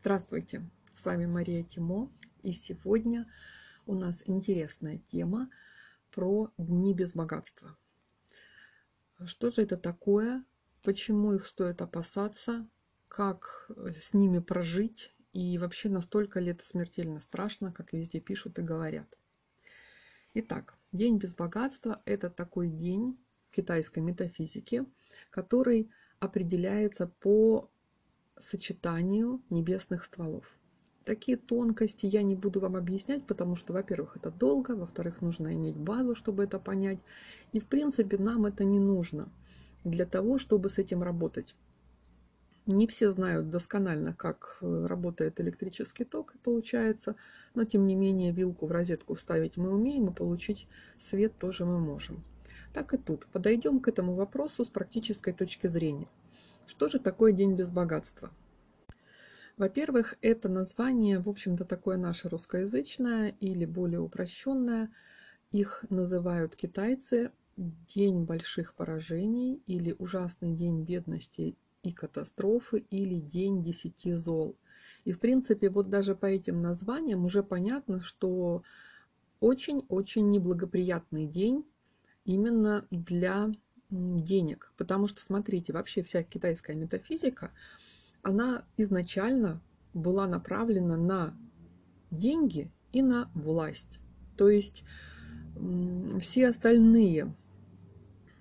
Здравствуйте, с вами Мария Тимо, и сегодня у нас интересная тема про дни без богатства. Что же это такое, почему их стоит опасаться, как с ними прожить и вообще настолько ли это смертельно страшно, как везде пишут и говорят. Итак, день без богатства – это такой день китайской метафизики, который определяется по сочетанию небесных стволов. Такие тонкости я не буду вам объяснять, потому что, во-первых, это долго, во-вторых, нужно иметь базу, чтобы это понять. И, в принципе, нам это не нужно для того, чтобы с этим работать. Не все знают досконально, как э, работает электрический ток, получается, но тем не менее вилку в розетку вставить мы умеем, и получить свет тоже мы можем. Так и тут. Подойдем к этому вопросу с практической точки зрения. Что же такое день без богатства? Во-первых, это название, в общем-то, такое наше русскоязычное или более упрощенное. Их называют китайцы День больших поражений или Ужасный день бедности и катастрофы или День десяти зол. И, в принципе, вот даже по этим названиям уже понятно, что очень-очень неблагоприятный день именно для денег. Потому что, смотрите, вообще вся китайская метафизика, она изначально была направлена на деньги и на власть. То есть все остальные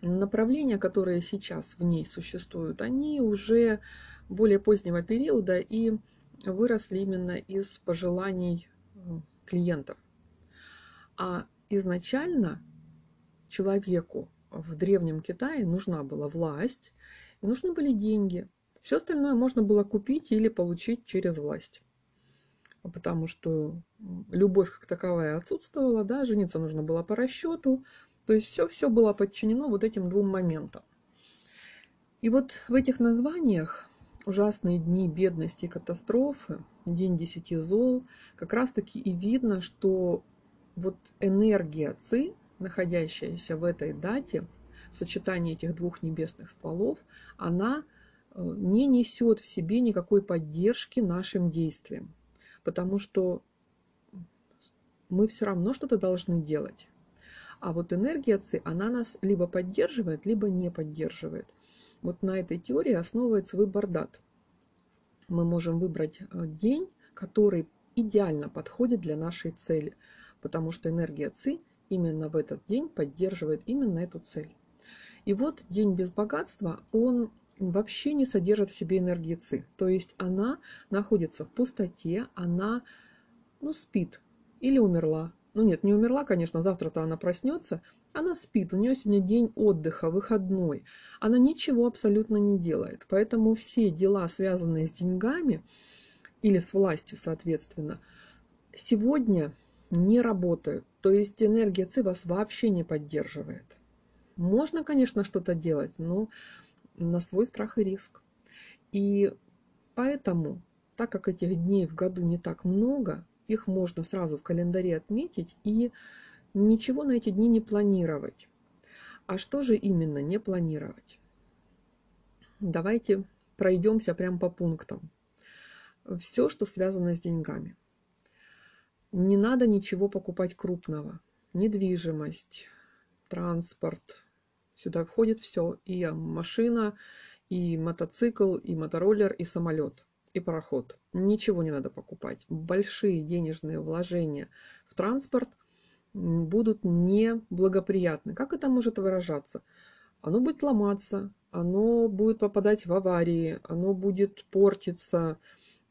направления, которые сейчас в ней существуют, они уже более позднего периода и выросли именно из пожеланий клиентов. А изначально человеку в Древнем Китае нужна была власть и нужны были деньги. Все остальное можно было купить или получить через власть. Потому что любовь как таковая отсутствовала, да, жениться нужно было по расчету. То есть все, все было подчинено вот этим двум моментам. И вот в этих названиях ужасные дни бедности и катастрофы, день десяти зол, как раз таки и видно, что вот энергия ЦИ, находящаяся в этой дате, в сочетании этих двух небесных стволов, она э, не несет в себе никакой поддержки нашим действиям. Потому что мы все равно что-то должны делать. А вот энергия ЦИ, она нас либо поддерживает, либо не поддерживает. Вот на этой теории основывается выбор дат. Мы можем выбрать э, день, который идеально подходит для нашей цели, потому что энергия ЦИ именно в этот день поддерживает именно эту цель. И вот день без богатства, он вообще не содержит в себе энергии ЦИ. То есть она находится в пустоте, она ну, спит или умерла. Ну нет, не умерла, конечно, завтра-то она проснется. Она спит, у нее сегодня день отдыха, выходной. Она ничего абсолютно не делает. Поэтому все дела, связанные с деньгами или с властью, соответственно, сегодня не работают. То есть энергия ЦИ вас вообще не поддерживает. Можно, конечно, что-то делать, но на свой страх и риск. И поэтому, так как этих дней в году не так много, их можно сразу в календаре отметить и ничего на эти дни не планировать. А что же именно не планировать? Давайте пройдемся прямо по пунктам. Все, что связано с деньгами – не надо ничего покупать крупного. Недвижимость, транспорт. Сюда входит все. И машина, и мотоцикл, и мотороллер, и самолет, и пароход. Ничего не надо покупать. Большие денежные вложения в транспорт будут неблагоприятны. Как это может выражаться? Оно будет ломаться, оно будет попадать в аварии, оно будет портиться,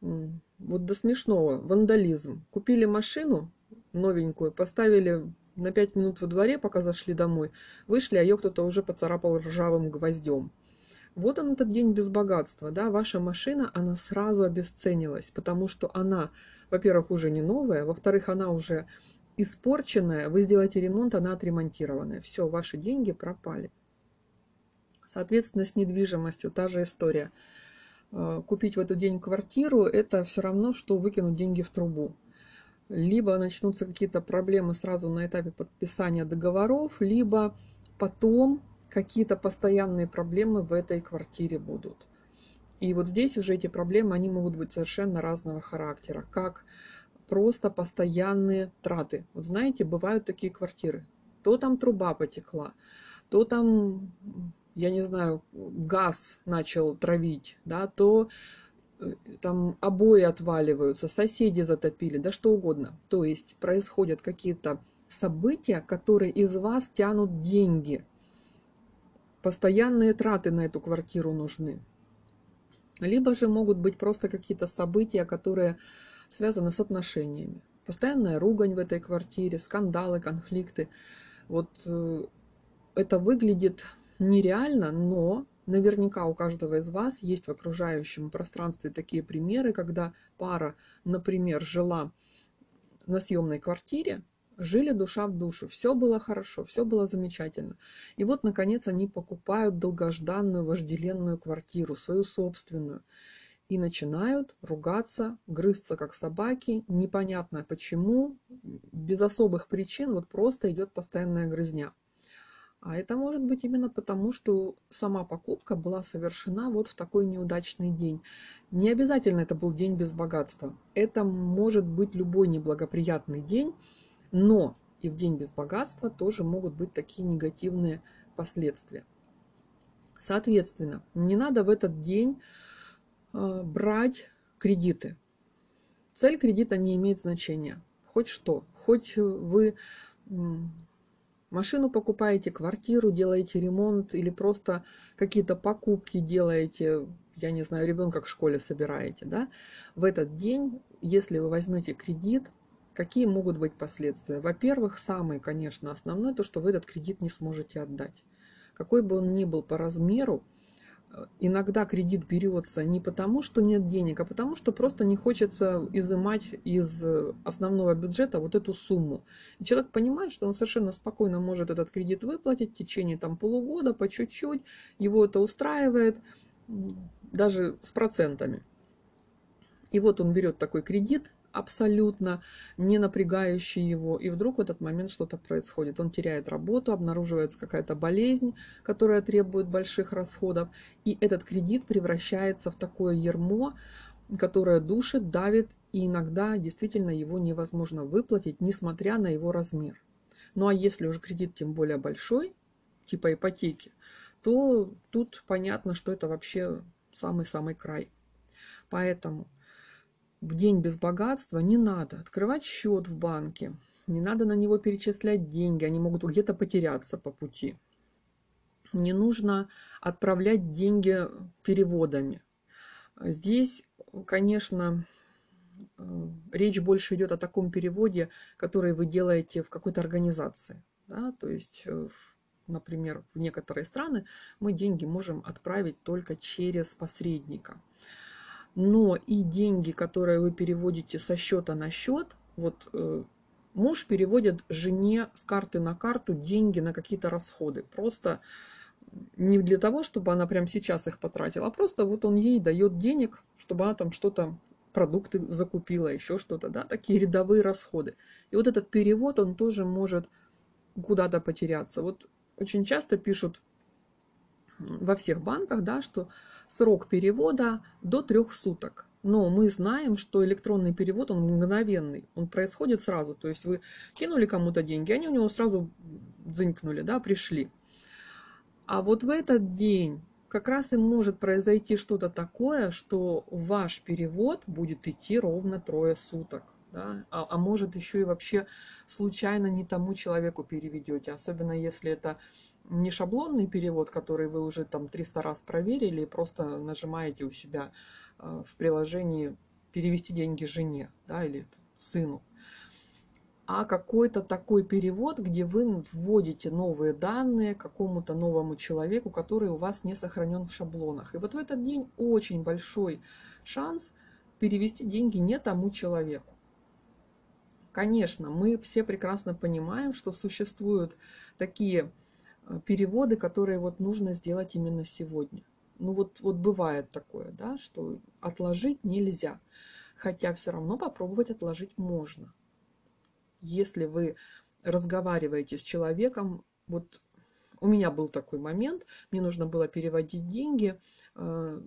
вот до смешного, вандализм. Купили машину новенькую, поставили на 5 минут во дворе, пока зашли домой, вышли, а ее кто-то уже поцарапал ржавым гвоздем. Вот он этот день без богатства, да, ваша машина, она сразу обесценилась, потому что она, во-первых, уже не новая, во-вторых, она уже испорченная, вы сделаете ремонт, она отремонтированная. Все, ваши деньги пропали. Соответственно, с недвижимостью та же история. Э, купить в этот день квартиру, это все равно, что выкинуть деньги в трубу. Либо начнутся какие-то проблемы сразу на этапе подписания договоров, либо потом какие-то постоянные проблемы в этой квартире будут. И вот здесь уже эти проблемы, они могут быть совершенно разного характера, как просто постоянные траты. Вот знаете, бывают такие квартиры. То там труба потекла, то там, я не знаю, газ начал травить, да, то э, там обои отваливаются, соседи затопили, да что угодно. То есть происходят какие-то события, которые из вас тянут деньги. Постоянные траты на эту квартиру нужны. Либо же могут быть просто какие-то события, которые связаны с отношениями. Постоянная ругань в этой квартире, скандалы, конфликты. Вот э, это выглядит нереально, но наверняка у каждого из вас есть в окружающем пространстве такие примеры, когда пара, например, жила на съемной квартире, жили душа в душу, все было хорошо, все было замечательно. И вот, наконец, они покупают долгожданную, вожделенную квартиру, свою собственную, и начинают ругаться, грызться как собаки, непонятно почему, без особых причин, вот просто идет постоянная грызня. А это может быть именно потому, что сама покупка была совершена вот в такой неудачный день. Не обязательно это был день без богатства. Это может быть любой неблагоприятный день, но и в день без богатства тоже могут быть такие негативные последствия. Соответственно, не надо в этот день э, брать кредиты. Цель кредита не имеет значения. Хоть что, хоть вы Машину покупаете, квартиру делаете, ремонт или просто какие-то покупки делаете, я не знаю, ребенка к школе собираете, да, в этот день, если вы возьмете кредит, какие могут быть последствия? Во-первых, самый, конечно, основной, то, что вы этот кредит не сможете отдать. Какой бы он ни был по размеру, иногда кредит берется не потому, что нет денег, а потому, что просто не хочется изымать из основного бюджета вот эту сумму. И человек понимает, что он совершенно спокойно может этот кредит выплатить в течение там, полугода, по чуть-чуть, его это устраивает, даже с процентами. И вот он берет такой кредит, абсолютно не напрягающий его, и вдруг в этот момент что-то происходит. Он теряет работу, обнаруживается какая-то болезнь, которая требует больших расходов, и этот кредит превращается в такое ермо, которое душит, давит, и иногда действительно его невозможно выплатить, несмотря на его размер. Ну а если уже кредит тем более большой, типа ипотеки, то тут понятно, что это вообще самый-самый край. Поэтому в день без богатства не надо открывать счет в банке, не надо на него перечислять деньги, они могут где-то потеряться по пути. Не нужно отправлять деньги переводами. Здесь, конечно, э, речь больше идет о таком переводе, который вы делаете в какой-то организации. Да? То есть, э, например, в некоторые страны мы деньги можем отправить только через посредника но и деньги, которые вы переводите со счета на счет, вот э, муж переводит жене с карты на карту деньги на какие-то расходы. Просто не для того, чтобы она прямо сейчас их потратила, а просто вот он ей дает денег, чтобы она там что-то, продукты закупила, еще что-то, да, такие рядовые расходы. И вот этот перевод, он тоже может куда-то потеряться. Вот очень часто пишут во всех банках, да, что срок перевода до трех суток. Но мы знаем, что электронный перевод, он мгновенный, он происходит сразу. То есть вы кинули кому-то деньги, они у него сразу дзынькнули, да, пришли. А вот в этот день как раз и может произойти что-то такое, что ваш перевод будет идти ровно трое суток. Да? А, а может еще и вообще случайно не тому человеку переведете, особенно если это не шаблонный перевод, который вы уже там 300 раз проверили, и просто нажимаете у себя э, в приложении перевести деньги жене да, или сыну, а какой-то такой перевод, где вы вводите новые данные какому-то новому человеку, который у вас не сохранен в шаблонах. И вот в этот день очень большой шанс перевести деньги не тому человеку. Конечно, мы все прекрасно понимаем, что существуют такие переводы, которые вот нужно сделать именно сегодня. Ну вот, вот бывает такое, да, что отложить нельзя, хотя все равно попробовать отложить можно. Если вы разговариваете с человеком, вот У меня был такой момент, мне нужно было переводить деньги э,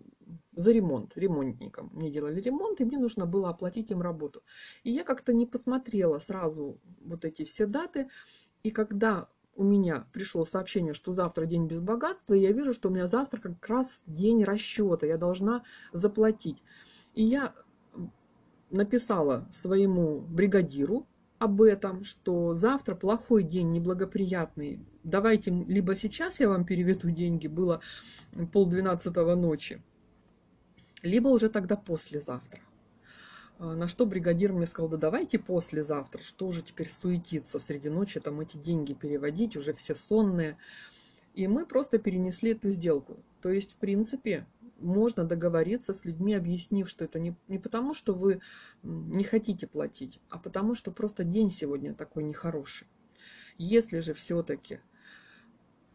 за ремонт, ремонтникам. Мне делали ремонт, и мне нужно было оплатить им работу. И я как-то не посмотрела сразу вот эти все даты. И когда у меня пришло сообщение, что завтра день без богатства, и я вижу, что у меня завтра как раз день расчета, я должна заплатить. И я написала своему бригадиру об этом, что завтра плохой день, неблагоприятный. Давайте либо сейчас я вам переведу деньги, было полдвенадцатого ночи, либо уже тогда послезавтра. А, на что бригадир мне сказал, да давайте послезавтра, что уже теперь суетиться среди ночи, там эти деньги переводить, уже все сонные. И мы просто перенесли эту сделку. То есть, в принципе, можно договориться с людьми, объяснив, что это не, не потому, что вы не хотите платить, а потому, что просто день сегодня такой нехороший. Если же все-таки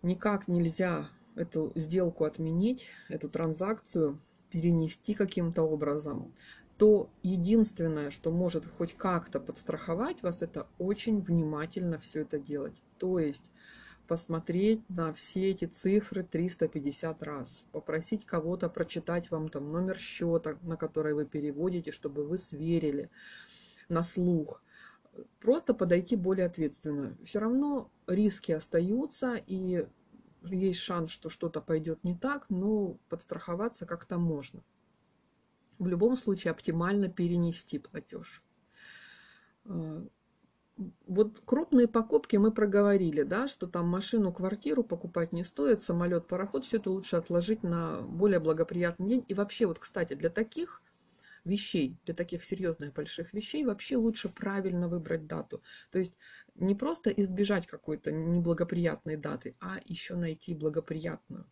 никак нельзя эту сделку отменить, эту транзакцию перенести каким-то образом, то единственное, что может хоть как-то подстраховать вас, это очень внимательно все это делать. То есть посмотреть на все эти цифры 350 раз, попросить кого-то прочитать вам там номер счета, на который вы переводите, чтобы вы сверили на слух. Просто подойти более ответственно. Все равно риски остаются, и есть шанс, что что-то пойдет не так, но подстраховаться как-то можно. В любом случае оптимально перенести платеж вот крупные покупки мы проговорили, да, что там машину, квартиру покупать не стоит, самолет, пароход, все это лучше отложить на более благоприятный день. И вообще, вот, кстати, для таких вещей, для таких серьезных больших вещей вообще лучше правильно выбрать дату. То есть не просто избежать какой-то неблагоприятной даты, а еще найти благоприятную.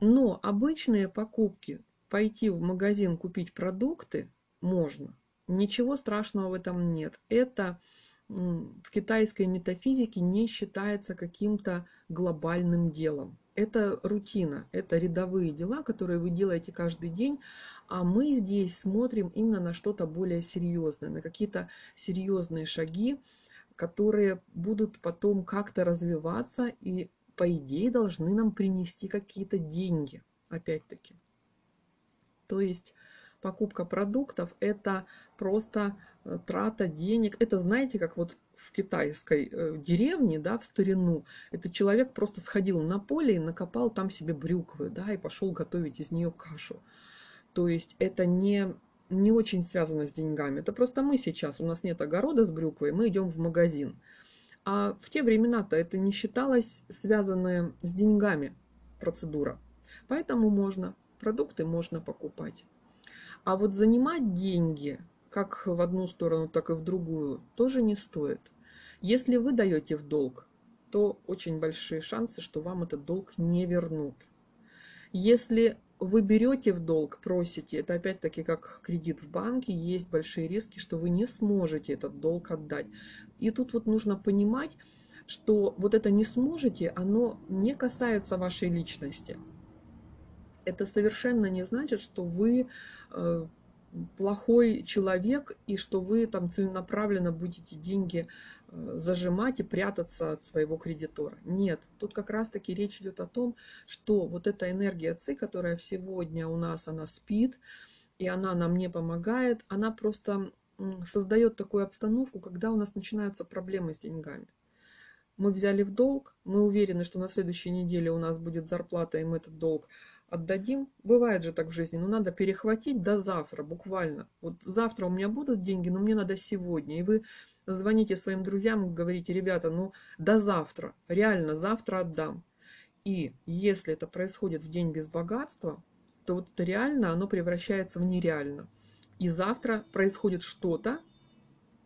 Но обычные покупки, пойти в магазин купить продукты можно, Ничего страшного в этом нет. Это в китайской метафизике не считается каким-то глобальным делом. Это рутина, это рядовые дела, которые вы делаете каждый день, а мы здесь смотрим именно на что-то более серьезное, на какие-то серьезные шаги, которые будут потом как-то развиваться и, по идее, должны нам принести какие-то деньги, опять-таки. То есть покупка продуктов – это просто э, трата денег. Это, знаете, как вот в китайской э, деревне, да, в старину, этот человек просто сходил на поле и накопал там себе брюквы, да, и пошел готовить из нее кашу. То есть это не, не очень связано с деньгами. Это просто мы сейчас, у нас нет огорода с брюквой, мы идем в магазин. А в те времена-то это не считалось связанное с деньгами процедура. Поэтому можно, продукты можно покупать. А вот занимать деньги как в одну сторону, так и в другую тоже не стоит. Если вы даете в долг, то очень большие шансы, что вам этот долг не вернут. Если вы берете в долг, просите, это опять-таки как кредит в банке, есть большие риски, что вы не сможете этот долг отдать. И тут вот нужно понимать, что вот это не сможете, оно не касается вашей личности. Это совершенно не значит, что вы э, плохой человек и что вы там целенаправленно будете деньги э, зажимать и прятаться от своего кредитора. Нет, тут как раз-таки речь идет о том, что вот эта энергия ЦИ, которая сегодня у нас, она спит, и она нам не помогает, она просто создает такую обстановку, когда у нас начинаются проблемы с деньгами. Мы взяли в долг, мы уверены, что на следующей неделе у нас будет зарплата, и мы этот долг отдадим. Бывает же так в жизни, но надо перехватить до завтра, буквально. Вот завтра у меня будут деньги, но мне надо сегодня. И вы звоните своим друзьям, говорите, ребята, ну до завтра, реально завтра отдам. И если это происходит в день без богатства, то вот реально оно превращается в нереально. И завтра происходит что-то,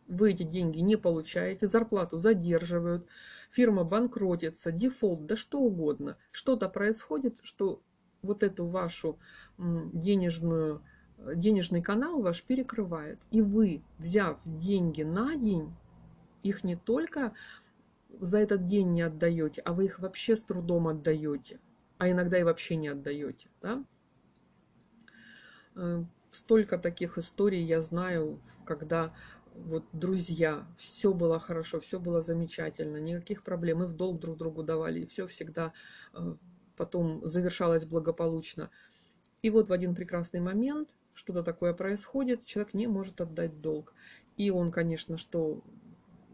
вы эти деньги не получаете, зарплату задерживают, фирма банкротится, дефолт, да что угодно. Что-то происходит, что вот эту вашу денежную, э, денежный канал ваш перекрывает. И вы, взяв деньги на день, их не только за этот день не отдаете, а вы их вообще с трудом отдаете, а иногда и вообще не отдаете. Да? Э, столько таких историй я знаю, когда вот друзья, все было хорошо, все было замечательно, никаких проблем, мы в долг друг другу давали, и все всегда э, потом завершалось благополучно. И вот в один прекрасный момент что-то такое происходит, человек не может отдать долг. И он, конечно, что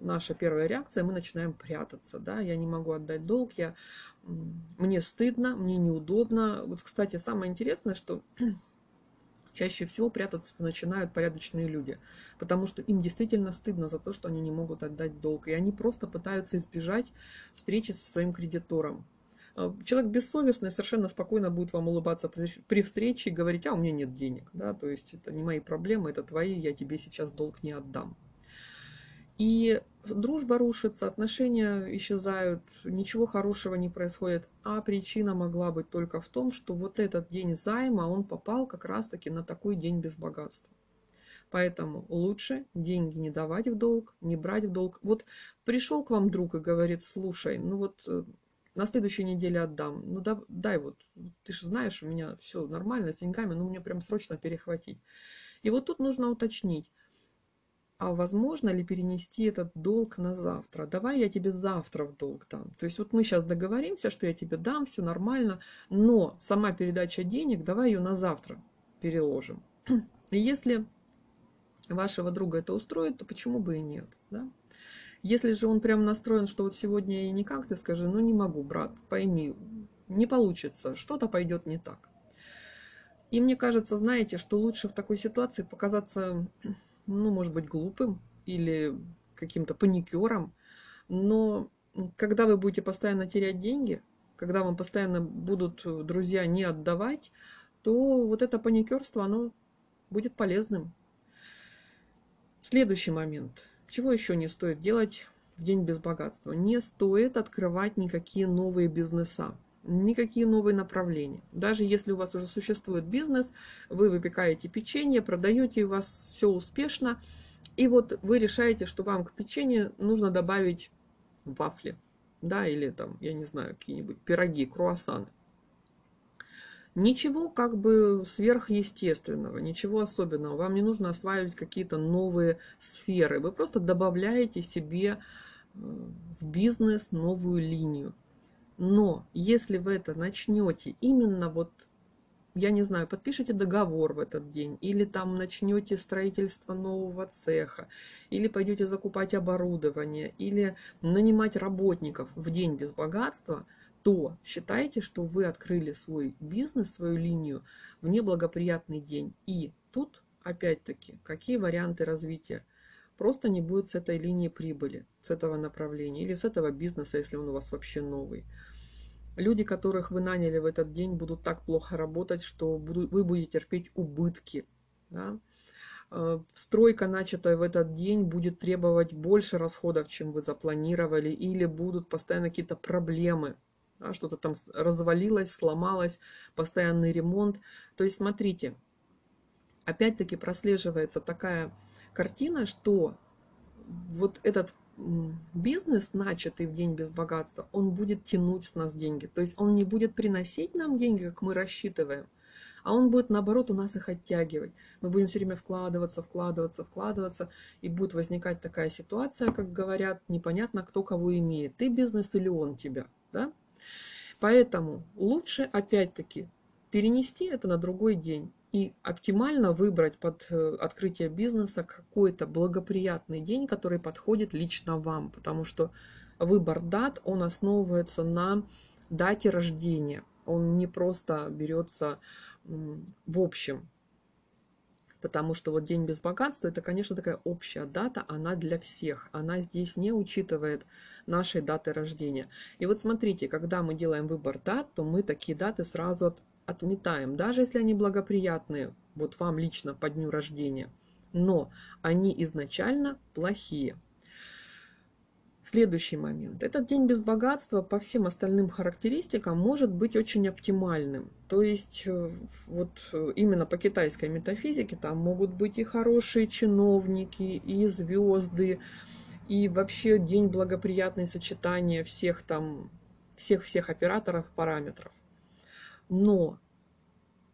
наша первая реакция, мы начинаем прятаться, да, я не могу отдать долг, я, мне стыдно, мне неудобно. Вот, кстати, самое интересное, что чаще всего прятаться начинают порядочные люди, потому что им действительно стыдно за то, что они не могут отдать долг, и они просто пытаются избежать встречи со своим кредитором. А, человек бессовестный совершенно спокойно будет вам улыбаться при встрече и говорить, а у меня нет денег, да, то есть это не мои проблемы, это твои, я тебе сейчас долг не отдам. И дружба рушится, отношения исчезают, ничего хорошего не происходит. А причина могла быть только в том, что вот этот день займа, он попал как раз-таки на такой день без богатства. Поэтому лучше деньги не давать в долг, не брать в долг. Вот пришел к вам друг и говорит, слушай, ну вот э, на следующей неделе отдам. Ну да, дай вот, ты же знаешь, у меня все нормально с деньгами, ну мне прям срочно перехватить. И вот тут нужно уточнить, а возможно ли перенести этот долг на завтра? Давай я тебе завтра в долг дам. То есть вот мы сейчас договоримся, что я тебе дам, все нормально, но сама передача денег, давай ее на завтра переложим. И если вашего друга это устроит, то почему бы и нет? Да? Если же он прям настроен, что вот сегодня и никак, ты скажи, ну не могу, брат, пойми, не получится, что-то пойдет не так. И мне кажется, знаете, что лучше в такой ситуации показаться ну, может быть, глупым или каким-то паникером, но когда вы будете постоянно терять деньги, когда вам постоянно будут друзья не отдавать, то вот это паникерство, оно будет полезным. Следующий момент. Чего еще не стоит делать в день без богатства? Не стоит открывать никакие новые бизнеса никакие новые направления. Даже если у вас уже существует бизнес, вы выпекаете печенье, продаете, у вас все успешно, и вот вы решаете, что вам к печенью нужно добавить вафли, да, или там, я не знаю, какие-нибудь пироги, круассаны. Ничего как бы сверхъестественного, ничего особенного. Вам не нужно осваивать какие-то новые сферы. Вы просто добавляете себе э, в бизнес новую линию. Но если вы это начнете именно вот, я не знаю, подпишите договор в этот день, или там начнете строительство нового цеха, или пойдете закупать оборудование, или нанимать работников в день без богатства, то считайте, что вы открыли свой бизнес, свою линию в неблагоприятный день. И тут, опять-таки, какие варианты развития? Просто не будет с этой линии прибыли, с этого направления или с этого бизнеса, если он у вас вообще новый. Люди, которых вы наняли в этот день, будут так плохо работать, что вы будете терпеть убытки. Да? Э, стройка, начатая в этот день, будет требовать больше расходов, чем вы запланировали, или будут постоянно какие-то проблемы. Да? Что-то там развалилось, сломалось, постоянный ремонт. То есть, смотрите, опять-таки прослеживается такая картина, что вот этот бизнес, начатый в день без богатства, он будет тянуть с нас деньги. То есть он не будет приносить нам деньги, как мы рассчитываем, а он будет, наоборот, у нас их оттягивать. Мы будем все время вкладываться, вкладываться, вкладываться, и будет возникать такая ситуация, как говорят, непонятно, кто кого имеет. Ты бизнес или он тебя. Да? Поэтому лучше, опять-таки, перенести это на другой день и оптимально выбрать под э, открытие бизнеса какой-то благоприятный день, который подходит лично вам, потому что выбор дат, он основывается на дате рождения. Он не просто берется в общем, потому что вот День без богатства, это, конечно, такая общая дата, она для всех. Она здесь не учитывает нашей даты рождения. И вот смотрите, когда мы делаем выбор дат, то мы такие даты сразу отметаем, даже если они благоприятные, вот вам лично по дню рождения, но они изначально плохие. Следующий момент. Этот день без богатства по всем остальным характеристикам может быть очень оптимальным. То есть э, вот э, именно по китайской метафизике там могут быть и хорошие чиновники, и звезды, и вообще день благоприятный сочетания всех там, всех-всех операторов, параметров. Но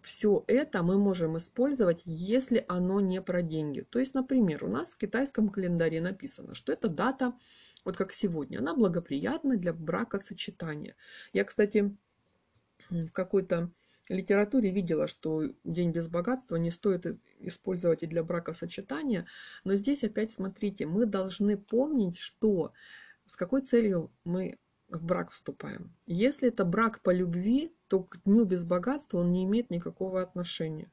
все это мы можем использовать, если оно не про деньги. То есть, например, у нас в китайском календаре написано, что эта дата, вот как сегодня, она благоприятна для бракосочетания. Я, кстати, в какой-то литературе видела, что день без богатства не стоит использовать и для бракосочетания. Но здесь опять смотрите, мы должны помнить, что с какой целью мы в брак вступаем. Если это брак по любви, то к дню без богатства он не имеет никакого отношения.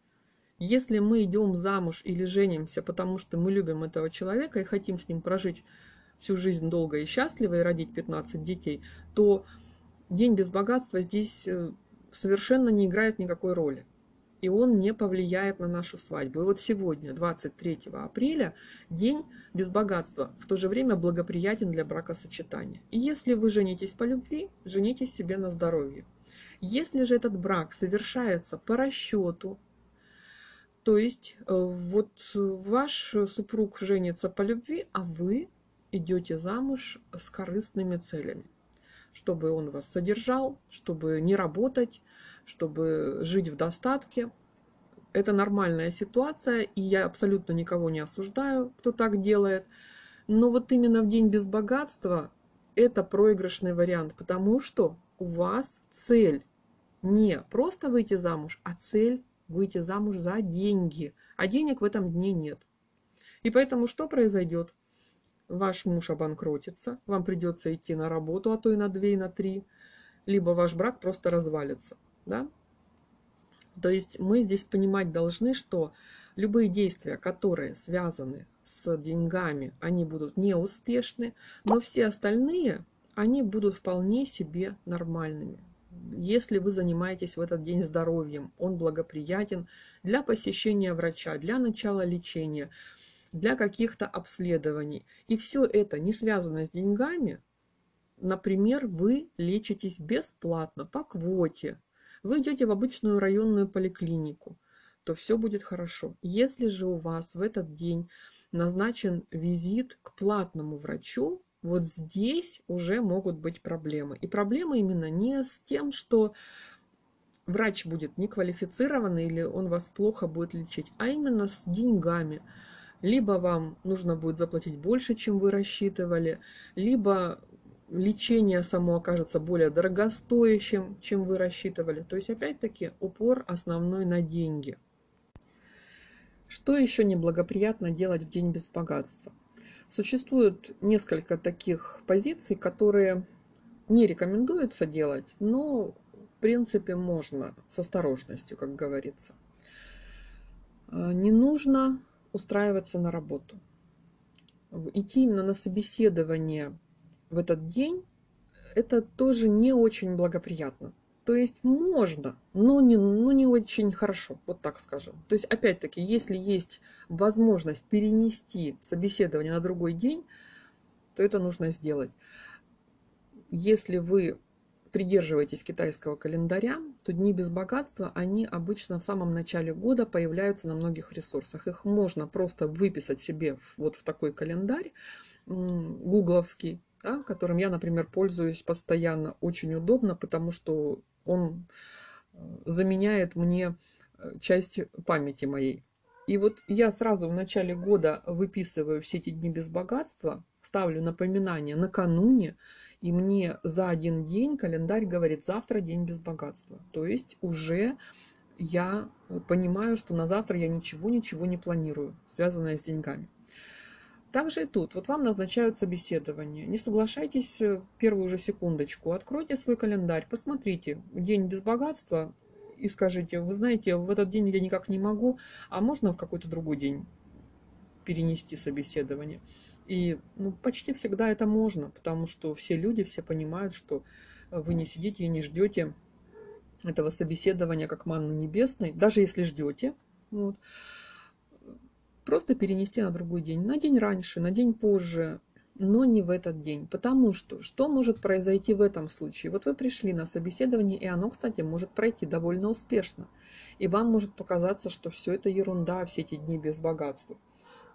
Если мы идем замуж или женимся, потому что мы любим этого человека и хотим с ним прожить всю жизнь долго и счастливо и родить 15 детей, то день без богатства здесь э, совершенно не играет никакой роли и он не повлияет на нашу свадьбу. И вот сегодня, 23 апреля, день без богатства, в то же время благоприятен для бракосочетания. И если вы женитесь по любви, женитесь себе на здоровье. Если же этот брак совершается по расчету, то есть э, вот ваш супруг женится по любви, а вы идете замуж с корыстными целями, чтобы он вас содержал, чтобы не работать, чтобы жить в достатке. Это нормальная ситуация, и я абсолютно никого не осуждаю, кто так делает. Но вот именно в день без богатства это проигрышный вариант, потому что у вас цель не просто выйти замуж, а цель выйти замуж за деньги. А денег в этом дне нет. И поэтому что произойдет? Ваш муж обанкротится, вам придется идти на работу, а то и на две, и на три, либо ваш брак просто развалится. Да? То есть мы здесь понимать должны, что любые действия, которые связаны с деньгами, они будут неуспешны, но все остальные, они будут вполне себе нормальными. Если вы занимаетесь в этот день здоровьем, он благоприятен для посещения врача, для начала лечения, для каких-то обследований. И все это не связано с деньгами. Например, вы лечитесь бесплатно по квоте, вы идете в обычную районную поликлинику, то все будет хорошо. Если же у вас в этот день назначен визит к платному врачу, вот здесь уже могут быть проблемы. И проблемы именно не с тем, что врач будет неквалифицированный или он вас плохо будет лечить, а именно с деньгами. Либо вам нужно будет заплатить больше, чем вы рассчитывали, либо лечение само окажется более дорогостоящим, чем вы рассчитывали. То есть, опять-таки, упор основной на деньги. Что еще неблагоприятно делать в день без богатства? Существует несколько таких позиций, которые не рекомендуется делать, но в принципе можно с осторожностью, как говорится. А, не нужно устраиваться на работу. Идти именно на собеседование в этот день, это тоже не очень благоприятно. То есть можно, но не, но не очень хорошо, вот так скажем. То есть, опять-таки, если есть возможность перенести собеседование на другой день, то это нужно сделать. Если вы придерживаетесь китайского календаря, то дни без богатства, они обычно в самом начале года появляются на многих ресурсах. Их можно просто выписать себе вот в такой календарь гугловский, да, которым я, например, пользуюсь постоянно. Очень удобно, потому что он э, заменяет мне э, часть памяти моей. И вот я сразу в начале года выписываю все эти дни без богатства, ставлю напоминание накануне, и мне за один день календарь говорит завтра день без богатства. То есть уже я понимаю, что на завтра я ничего-ничего не планирую, связанное с деньгами. Также и тут. Вот вам назначают собеседование. Не соглашайтесь в первую же секундочку. Откройте свой календарь, посмотрите. День без богатства и скажите, вы знаете, в этот день я никак не могу, а можно в какой-то другой день перенести собеседование? И ну, почти всегда это можно, потому что все люди, все понимают, что вы не сидите и не ждете этого собеседования как манны небесной, даже если ждете. Вот просто перенести на другой день, на день раньше, на день позже, но не в этот день. Потому что что может произойти в этом случае? Вот вы пришли на собеседование, и оно, кстати, может пройти довольно успешно. И вам может показаться, что все это ерунда, все эти дни без богатства.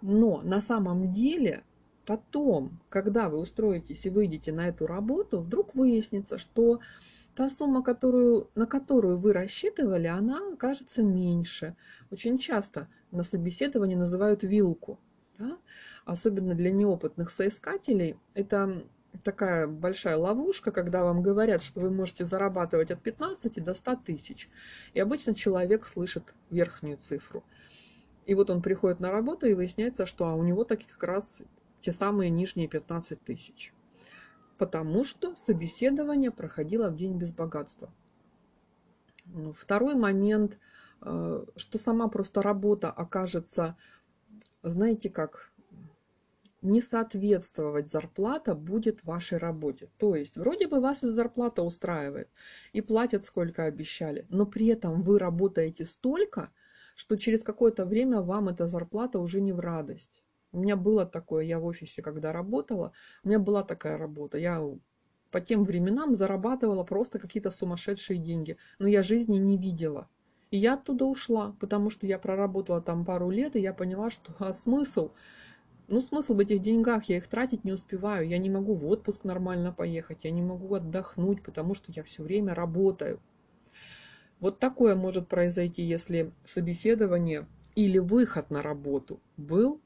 Но на самом деле потом, когда вы устроитесь и выйдете на эту работу, вдруг выяснится, что та сумма, которую, на которую вы рассчитывали, она окажется меньше. Очень часто на собеседовании называют вилку. Да? Особенно для неопытных соискателей. Это такая большая ловушка, когда вам говорят, что вы можете зарабатывать от 15 до 100 тысяч. И обычно человек слышит верхнюю цифру. И вот он приходит на работу, и выясняется, что а у него таки как раз те самые нижние 15 тысяч. Потому что собеседование проходило в день без богатства. Ну, второй момент, э, что сама просто работа окажется, знаете как, не соответствовать зарплата будет вашей работе. То есть вроде бы вас и зарплата устраивает, и платят сколько обещали, но при этом вы работаете столько, что через какое-то время вам эта зарплата уже не в радость. У меня было такое, я в офисе, когда работала, у меня была такая работа. Я по тем временам зарабатывала просто какие-то сумасшедшие деньги, но я жизни не видела. И я оттуда ушла, потому что я проработала там пару лет, и я поняла, что а смысл? Ну, смысл в этих деньгах, я их тратить не успеваю, я не могу в отпуск нормально поехать, я не могу отдохнуть, потому что я все время работаю. Вот такое может произойти, если собеседование или выход на работу был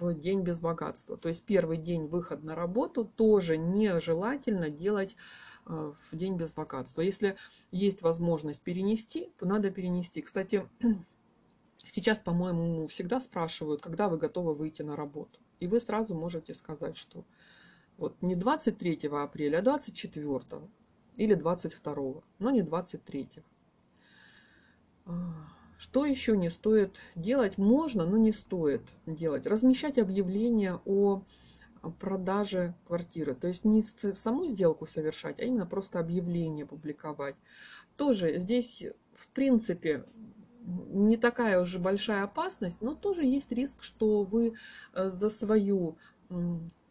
день без богатства. То есть первый день выход на работу тоже нежелательно делать э, в день без богатства. Если есть возможность перенести, то надо перенести. Кстати, сейчас, по-моему, всегда спрашивают, когда вы готовы выйти на работу. И вы сразу можете сказать, что вот не 23 апреля, а 24 или 22, но не 23. Что еще не стоит делать? Можно, но не стоит делать. Размещать объявления о продаже квартиры. То есть не саму сделку совершать, а именно просто объявление публиковать. Тоже здесь, в принципе, не такая уже большая опасность, но тоже есть риск, что вы э, за свою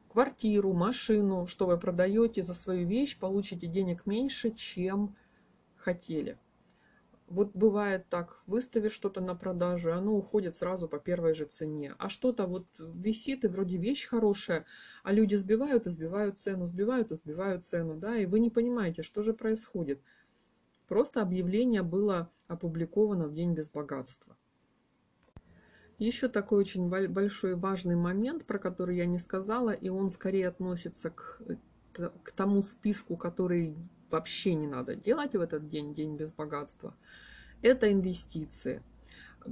квартиру, машину, что вы продаете, за свою вещь получите денег меньше, чем хотели. Вот бывает так, выставишь что-то на продажу, и оно уходит сразу по первой же цене. А что-то вот висит, и вроде вещь хорошая, а люди сбивают и сбивают цену, сбивают и сбивают цену, да, и вы не понимаете, что же происходит. Просто объявление было опубликовано в день без богатства. Еще такой очень большой важный момент, про который я не сказала, и он скорее относится к, к тому списку, который вообще не надо делать в этот день, день без богатства, это инвестиции.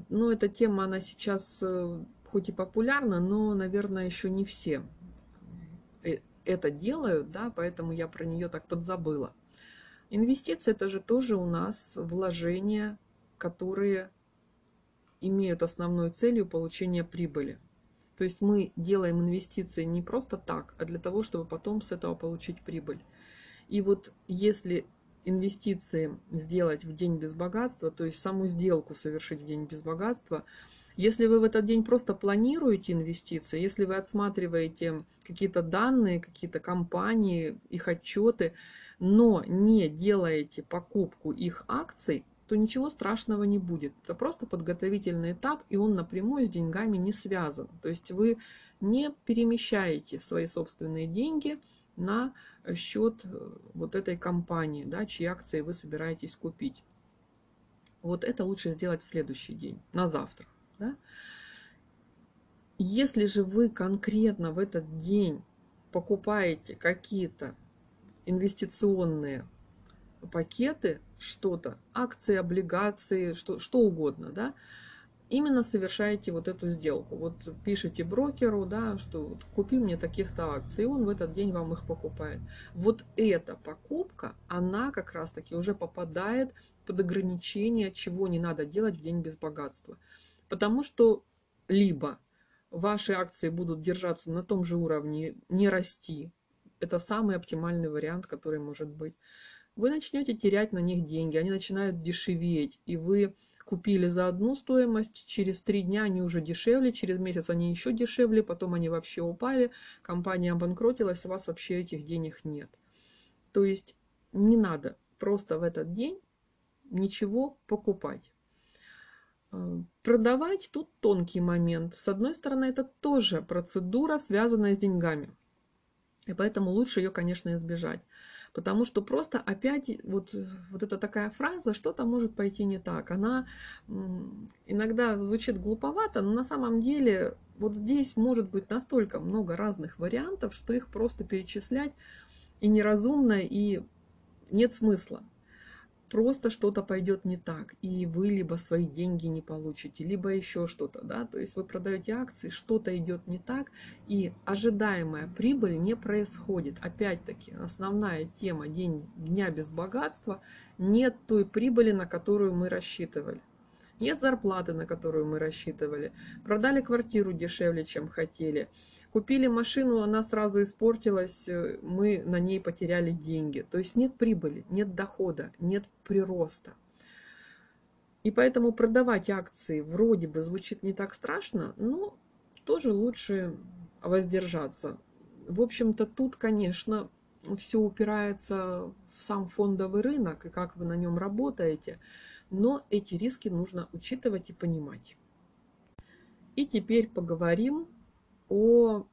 Ну, эта тема, она сейчас э, хоть и популярна, но, наверное, еще не все э, это делают, да, поэтому я про нее так подзабыла. Инвестиции это же тоже у нас вложения, которые имеют основной целью получения прибыли. То есть мы делаем инвестиции не просто так, а для того, чтобы потом с этого получить прибыль. И вот если инвестиции сделать в день без богатства, то есть саму сделку совершить в день без богатства, если вы в этот день просто планируете инвестиции, если вы отсматриваете какие-то данные, какие-то компании, их отчеты, но не делаете покупку их акций, то ничего страшного не будет. Это просто подготовительный этап, и он напрямую с деньгами не связан. То есть вы не перемещаете свои собственные деньги – на счет э, вот этой компании, да, чьи акции вы собираетесь купить. Вот это лучше сделать в следующий день, на завтра. Да? Если же вы конкретно в этот день покупаете какие-то инвестиционные пакеты, что-то, акции, облигации, что, что угодно, да, именно совершаете вот эту сделку. Вот пишите брокеру, да, что вот, купи мне таких-то акций, и он в этот день вам их покупает. Вот эта покупка, она как раз-таки уже попадает под ограничение, чего не надо делать в день без богатства. Потому что либо ваши акции будут держаться на том же уровне, не расти. Это самый оптимальный вариант, который может быть. Вы начнете терять на них деньги, они начинают дешеветь, и вы купили за одну стоимость, через три дня они уже дешевле, через месяц они еще дешевле, потом они вообще упали, компания обанкротилась, у вас вообще этих денег нет. То есть не надо просто в этот день ничего покупать. Э, продавать тут тонкий момент. С одной стороны, это тоже процедура, связанная с деньгами. И поэтому лучше ее, конечно, избежать. Потому что просто опять вот, вот эта такая фраза, что-то может пойти не так. Она иногда звучит глуповато, но на самом деле вот здесь может быть настолько много разных вариантов, что их просто перечислять и неразумно, и нет смысла просто что-то пойдет не так, и вы либо свои деньги не получите, либо еще что-то, да, то есть вы продаете акции, что-то идет не так, и ожидаемая прибыль не происходит. Опять-таки, основная тема день, дня без богатства, нет той прибыли, на которую мы рассчитывали. Нет зарплаты, на которую мы рассчитывали. Продали квартиру дешевле, чем хотели Купили машину, она сразу испортилась, э, мы на ней потеряли деньги. То есть нет прибыли, нет дохода, нет прироста. И поэтому продавать акции вроде бы звучит не так страшно, но тоже лучше воздержаться. В общем-то, тут, конечно, все упирается в сам фондовый рынок и как вы на нем работаете, но эти риски нужно учитывать и понимать. И теперь поговорим о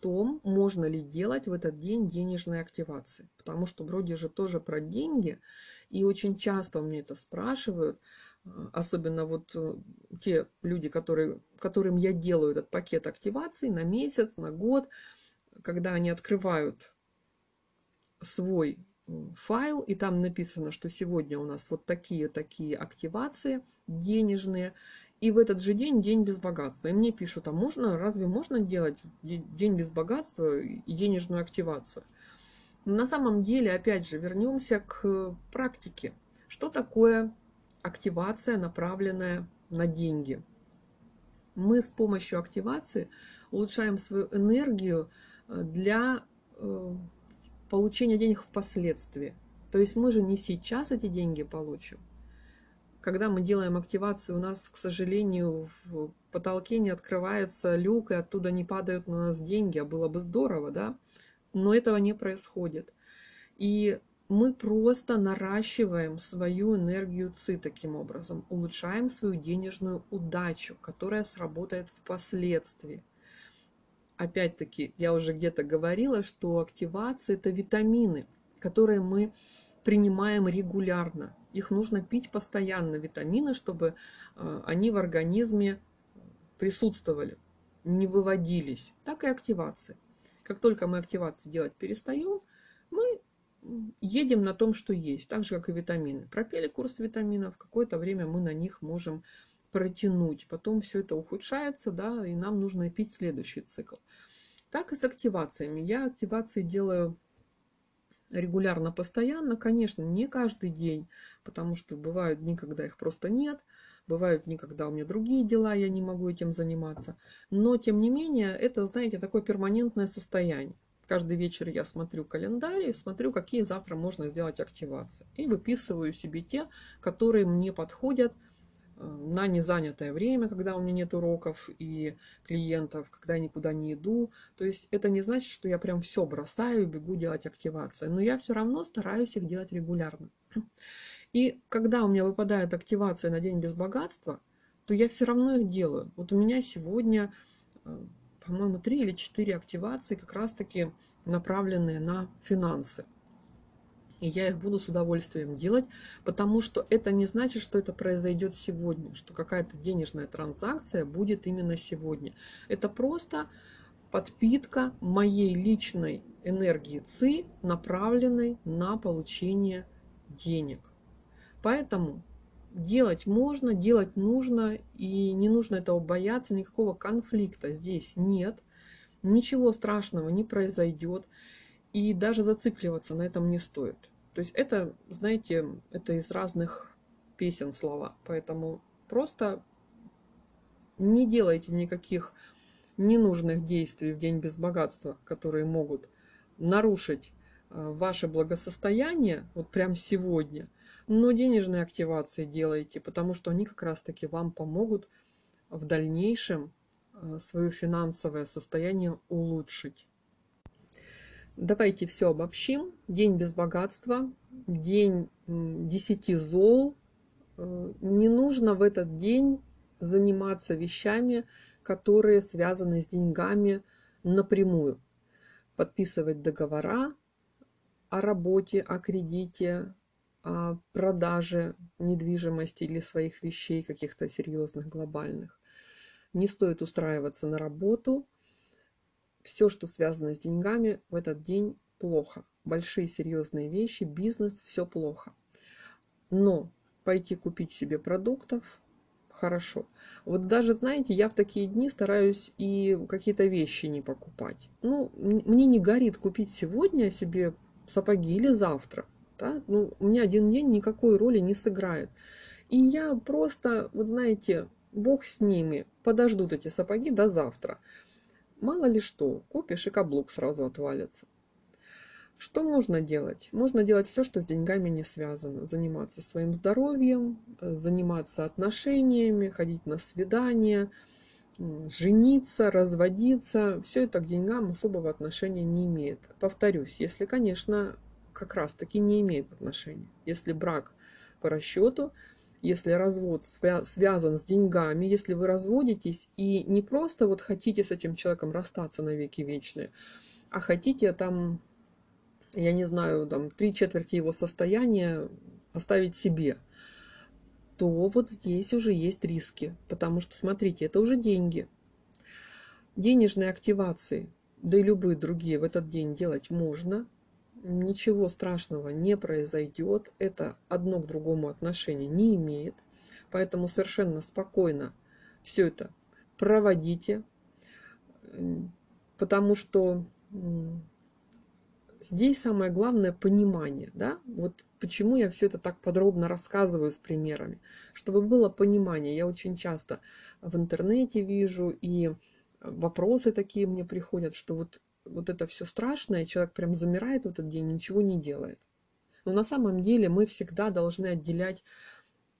том, можно ли делать в этот день денежные активации. Потому что вроде же тоже про деньги, и очень часто у меня это спрашивают, а, особенно вот э, те люди, которые, которым я делаю этот пакет активаций на месяц, на год, когда они открывают свой файл, и там написано, что сегодня у нас вот такие-такие активации денежные, и в этот же день день без богатства. И мне пишут, а можно, разве можно делать день без богатства и денежную активацию? На самом деле, опять же, вернемся к практике. Что такое активация, направленная на деньги? Мы с помощью активации улучшаем свою энергию э, для э, получения денег впоследствии. То есть мы же не сейчас эти деньги получим, когда мы делаем активацию, у нас, к сожалению, в потолке не открывается люк, и оттуда не падают на нас деньги, а было бы здорово, да? Но этого не происходит. И мы просто наращиваем свою энергию ЦИ таким образом, улучшаем свою денежную удачу, которая сработает впоследствии. Опять-таки, я уже где-то говорила, что активация – это витамины, которые мы принимаем регулярно. Их нужно пить постоянно, витамины, чтобы э, они в организме присутствовали, не выводились. Так и активация. Как только мы активации делать перестаем, мы едем на том, что есть, так же, как и витамины. Пропели курс витаминов, какое-то время мы на них можем протянуть. Потом все это ухудшается, да, и нам нужно пить следующий цикл. Так и с активациями. Я активации делаю регулярно, постоянно, конечно, не каждый день, потому что бывают дни, когда их просто нет, бывают дни, когда у меня другие дела, я не могу этим заниматься. Но, тем не менее, это, знаете, такое перманентное состояние. Каждый вечер я смотрю календарь и смотрю, какие завтра можно сделать активации. И выписываю себе те, которые мне подходят – на незанятое время, когда у меня нет уроков и клиентов, когда я никуда не иду. То есть это не значит, что я прям все бросаю и бегу делать активации. Но я все равно стараюсь их делать регулярно. И когда у меня выпадает активация на день без богатства, то я все равно их делаю. Вот у меня сегодня, э, по-моему, три или четыре активации как раз-таки направленные на финансы. И я их буду с удовольствием делать, потому что это не значит, что это произойдет сегодня, что какая-то денежная транзакция будет именно сегодня. Это просто подпитка моей личной энергии ЦИ, направленной на получение денег. Поэтому делать можно, делать нужно, и не нужно этого бояться, никакого конфликта здесь нет, ничего страшного не произойдет. И даже зацикливаться на этом не стоит. То есть это, знаете, это из разных песен слова. Поэтому просто не делайте никаких ненужных действий в день без богатства, которые могут нарушить э, ваше благосостояние вот прямо сегодня. Но денежные активации делайте, потому что они как раз-таки вам помогут в дальнейшем э, свое финансовое состояние улучшить. Давайте все обобщим. День без богатства, день десяти зол. Э, не нужно в этот день заниматься вещами, которые связаны с деньгами напрямую. Подписывать договора, о работе, о кредите, о продаже недвижимости или своих вещей, каких-то серьезных, глобальных. Не стоит устраиваться на работу. Все, что связано с деньгами, в этот день плохо. Большие серьезные вещи, бизнес, все плохо. Но пойти купить себе продуктов, хорошо. Вот даже, знаете, я в такие дни стараюсь и какие-то вещи не покупать. Ну, мне не горит купить сегодня себе сапоги или завтра. Да? Ну, у меня один день никакой роли не сыграет. И я просто, вот знаете, бог с ними, подождут эти сапоги до завтра. Мало ли что, купишь и каблук сразу отвалится. Что можно делать? Можно делать все, что с деньгами не связано. Заниматься своим здоровьем, заниматься отношениями, ходить на свидания, жениться, разводиться. Все это к деньгам особого отношения не имеет. Повторюсь, если, конечно, как раз-таки не имеет отношения. Если брак по расчету, если развод связан с деньгами, если вы разводитесь и не просто вот хотите с этим человеком расстаться на веки вечные, а хотите там я не знаю, там, три четверти его состояния оставить себе, то вот здесь уже есть риски. Потому что, смотрите, это уже деньги. Денежные активации, да и любые другие в этот день делать можно. Ничего страшного не произойдет. Это одно к другому отношения не имеет. Поэтому совершенно спокойно все это проводите. Потому что здесь самое главное понимание, да, вот почему я все это так подробно рассказываю с примерами, чтобы было понимание. Я очень часто в интернете вижу и вопросы такие мне приходят, что вот, вот это все страшное, человек прям замирает в этот день, ничего не делает. Но на самом деле мы всегда должны отделять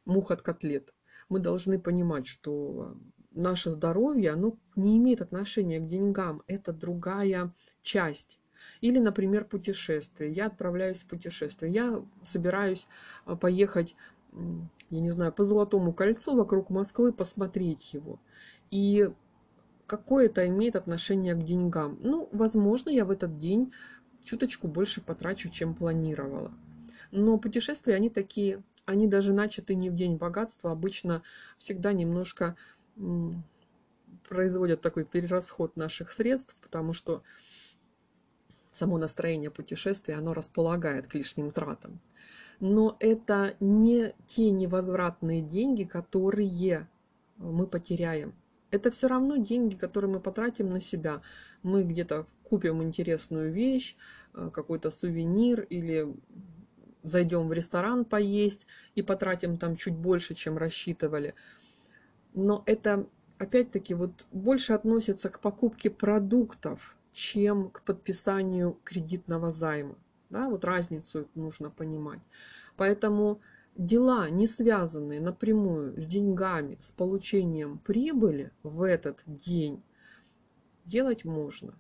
мух от котлет. Мы должны понимать, что наше здоровье, оно не имеет отношения к деньгам. Это другая часть или, например, путешествие. Я отправляюсь в путешествие. Я собираюсь а, поехать, я не знаю, по Золотому кольцу вокруг Москвы, посмотреть его. И какое это имеет отношение к деньгам? Ну, возможно, я в этот день чуточку больше потрачу, чем планировала. Но путешествия, они такие, они даже начаты не в день богатства, обычно всегда немножко производят такой перерасход наших средств, потому что само настроение путешествия, оно располагает к лишним тратам. Но это не те невозвратные деньги, которые мы потеряем. Это все равно деньги, которые мы потратим на себя. Мы где-то купим интересную вещь, э, какой-то сувенир или зайдем в ресторан поесть и потратим там чуть больше, чем рассчитывали. Но это опять-таки вот больше относится к покупке продуктов, чем к подписанию кредитного займа. Да, вот разницу нужно понимать. Поэтому дела, не связанные напрямую с деньгами, с получением прибыли в этот день, делать можно.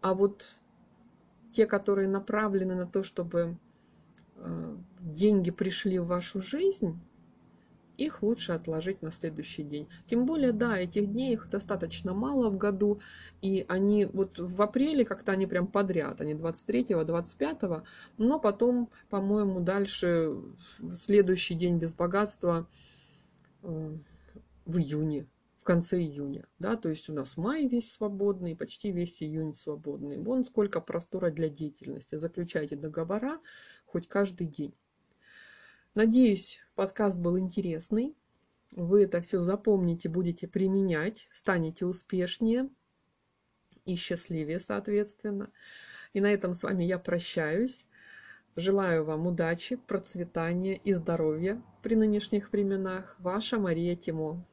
А вот те, которые направлены на то, чтобы э, деньги пришли в вашу жизнь, их лучше отложить на следующий день. Тем более, да, этих дней их достаточно мало в году, и они вот в апреле как-то они прям подряд, они 23-го, 25-го, но потом, по-моему, дальше следующий день без богатства э, в июне, в конце июня, да, то есть у нас май весь свободный, почти весь июнь свободный. Вон сколько простора для деятельности. Заключайте договора хоть каждый день. Надеюсь, подкаст был интересный. Вы это все запомните, будете применять, станете успешнее и счастливее, соответственно. И на этом с вами я прощаюсь. Желаю вам удачи, процветания и здоровья при нынешних временах. Ваша Мария Тимо.